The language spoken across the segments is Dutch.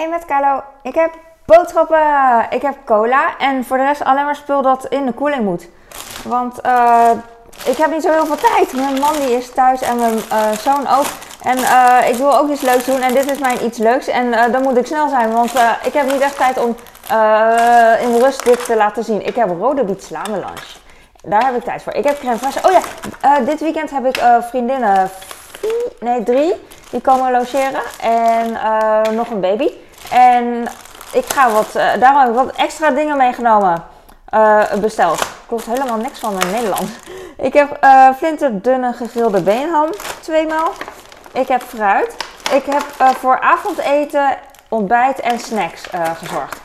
Hey met Carlo, ik heb boodschappen. Ik heb cola en voor de rest alleen maar spul dat in de koeling moet. Want uh, ik heb niet zo heel veel tijd. Mijn man die is thuis en mijn uh, zoon ook. En uh, ik wil ook iets leuks doen en dit is mijn iets leuks. En dan moet ik snel zijn, want ik heb niet echt tijd om in rust dit te laten zien. Ik heb rode biet lunch. Daar heb ik tijd voor. Ik heb crème fraîche. Oh ja, dit weekend heb ik vriendinnen, nee drie, die komen logeren. En nog een baby. En ik ga wat, uh, daarom heb ik wat extra dingen meegenomen. Uh, besteld. Klopt helemaal niks van mijn Nederlands. Ik heb flinterdunne gegrilde beenham, tweemaal. Ik heb fruit. Ik heb voor avondeten, ontbijt en snacks gezorgd.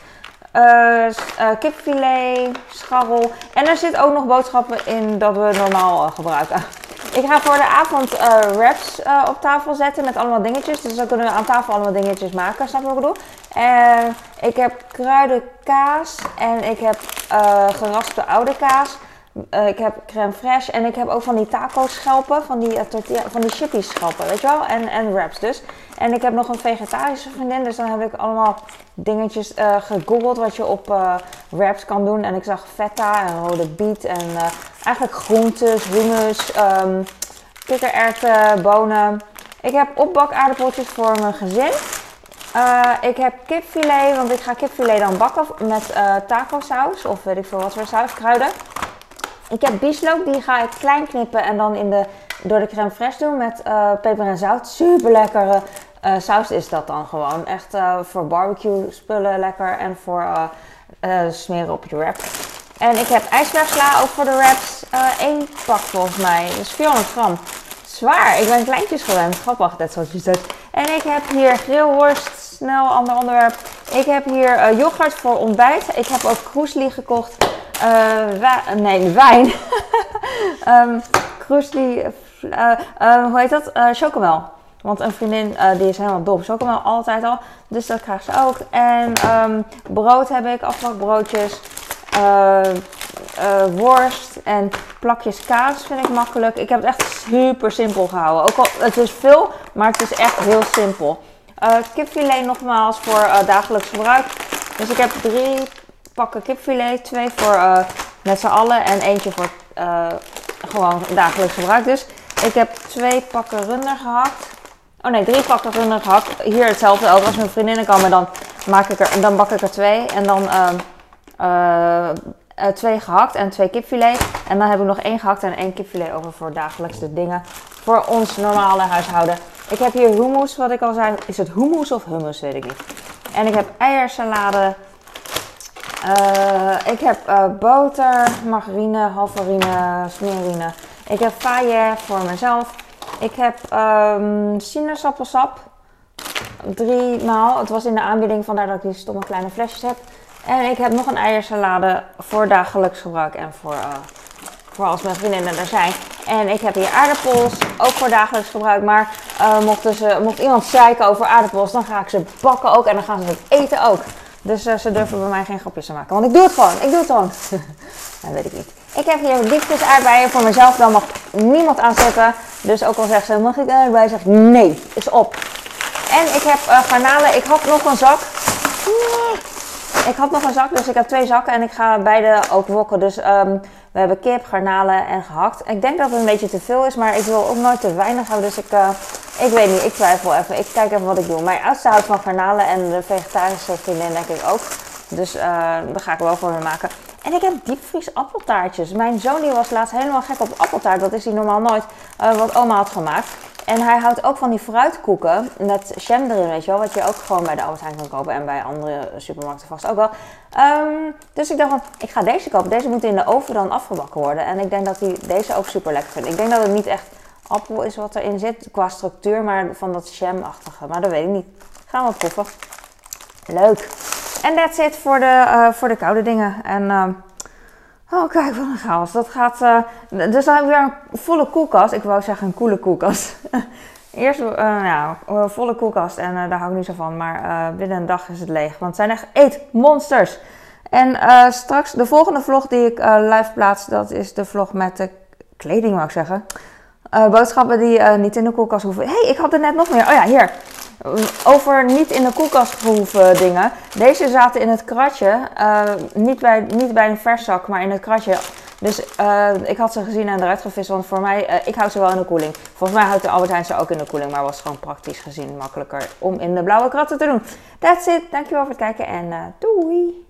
kipfilet, scharrel. En er zit ook nog boodschappen in dat we normaal gebruiken. Ik ga voor de avond uh, wraps uh, op tafel zetten met allemaal dingetjes. Dus dan kunnen we aan tafel allemaal dingetjes maken. Snap je wat ik bedoel? En ik heb kruidenkaas en ik heb uh, geraspte oude kaas. Ik heb crème fraîche en ik heb ook van die taco schelpen, van die, tortilla, van die schelpen, weet je wel? En, en wraps dus. En ik heb nog een vegetarische vriendin, dus dan heb ik allemaal dingetjes gegoogeld wat je op wraps kan doen. En ik zag feta en rode biet en eigenlijk groentes, hummus, um, kikkererwten, bonen. Ik heb opbakaardappeltjes voor mijn gezin. Uh, ik heb kipfilet, want ik ga kipfilet dan bakken met uh, taco saus of weet ik veel wat voor saus, kruiden. Ik heb bieslook, die ga ik klein knippen en dan in de, door de crème fraîche doen met uh, peper en zout. Super lekkere saus is dat dan gewoon. Echt voor barbecue spullen lekker en voor smeren op je wrap. En ik heb ijsbergsla ook voor de wraps. Uh, pak volgens mij. Dus 400 gram. Zwaar. Ik ben kleintjes gewend. Grappig, dat je zegt. En ik heb hier grillworst. Snel, ander onderwerp. Ik heb hier yoghurt voor ontbijt. Ik heb ook kroesli gekocht. Uh, nee, wijn. um, kroesli. hoe heet dat? chocomel. Want een vriendin die is helemaal dol chocomel altijd al. Dus dat krijgt ze ook. En um, brood heb ik. Afvalbroodjes. Uh, worst en plakjes kaas vind ik makkelijk. Ik heb het echt super simpel gehouden. Ook al het is veel, maar het is echt heel simpel. Uh, kipfilet nogmaals voor dagelijks gebruik. Dus ik heb drie pakken kipfilet. Twee voor met z'n allen en eentje voor gewoon dagelijks gebruik. Dus ik heb twee pakken runder gehakt. Oh nee, drie pakken runder gehakt. Hier hetzelfde ook als mijn vriendinnen komen, dan, maak ik er, dan bak ik er twee. En dan uh, twee gehakt en twee kipfilet. En dan heb ik nog één gehakt en één kipfilet over voor dagelijkse dingen. Voor ons normale huishouden. Ik heb hier hummus, wat ik al zei. Is het hummus of hummus? Weet ik niet. En ik heb eiersalade. Uh, ik heb uh, boter, margarine, halvarine, smeerine. Ik heb faille voor mezelf. Ik heb um, sinaasappelsap. Drie maal. Het was in de aanbieding, vandaar dat ik die stomme kleine flesjes heb. En ik heb nog een eiersalade voor dagelijks gebruik en voor, uh, voor als mijn vriendinnen er zijn. En ik heb hier aardappels, ook voor dagelijks gebruik. Maar mocht, ze, mocht iemand zeiken over aardappels, dan ga ik ze bakken ook en dan gaan ze het eten ook. Dus uh, ze durven bij mij geen grapjes te maken. Want ik doe het gewoon, ik doe het gewoon. dat weet ik niet. Ik heb hier diepjes aardbeien voor mezelf, dan mag niemand aanzetten. Dus ook al zegt ze, mag ik aardbeien? Zeg nee, is op. En ik heb garnalen, ik had nog een zak. Ik had nog een zak, dus ik heb twee zakken en ik ga beide ook wokken. Dus um, we hebben kip, garnalen en gehakt. Ik denk dat het een beetje te veel is, maar ik wil ook nooit te weinig hebben. Dus ik, uh, ik weet niet, ik twijfel even. Ik kijk even wat ik doe. Mijn oudste houdt van garnalen en de vegetarische vriendin denk ik ook. Dus uh, daar ga ik wel voor me maken. En ik heb diepvries appeltaartjes. Mijn zoon was laatst helemaal gek op appeltaart. Dat is hij normaal nooit. Uh, wat oma had gemaakt. En hij houdt ook van die fruitkoeken met jam erin, weet je wel. Wat je ook gewoon bij de Albert Heijn kan kopen en bij andere supermarkten vast ook wel. Um, dus ik dacht van, ik ga deze kopen. Deze moet in de oven dan afgebakken worden. En ik denk dat hij deze ook super lekker vindt. Ik denk dat het niet echt appel is wat erin zit qua structuur, maar van dat jam-achtige. Maar dat weet ik niet. Gaan we proeven. Leuk. En that's it voor de, uh, voor de koude dingen. En... Uh, Oh, kijk, wat een chaos. Dat gaat. Uh, dus dan heb ik weer een volle koelkast. Ik wou zeggen een koele koelkast. Eerst ja, een volle koelkast en daar hou ik niet zo van. Maar binnen een dag is het leeg. Want het zijn echt eetmonsters. En straks, de volgende vlog die ik live plaats, dat is de vlog met de kleding, wou ik zeggen. Boodschappen die niet in de koelkast hoeven. Hey, ik had er net nog meer. Oh ja, hier. Over niet in de koelkast gehoeven dingen. Deze zaten in het kratje. Niet, bij, niet bij een verzak, maar in het kratje. Dus ik had ze gezien en eruit gevist. Want voor mij, ik houd ze wel in de koeling. Volgens mij houdt de Albert Heijn ze ook in de koeling. Maar was gewoon praktisch gezien makkelijker om in de blauwe kratten te doen. That's it. Dankjewel voor het kijken en doei!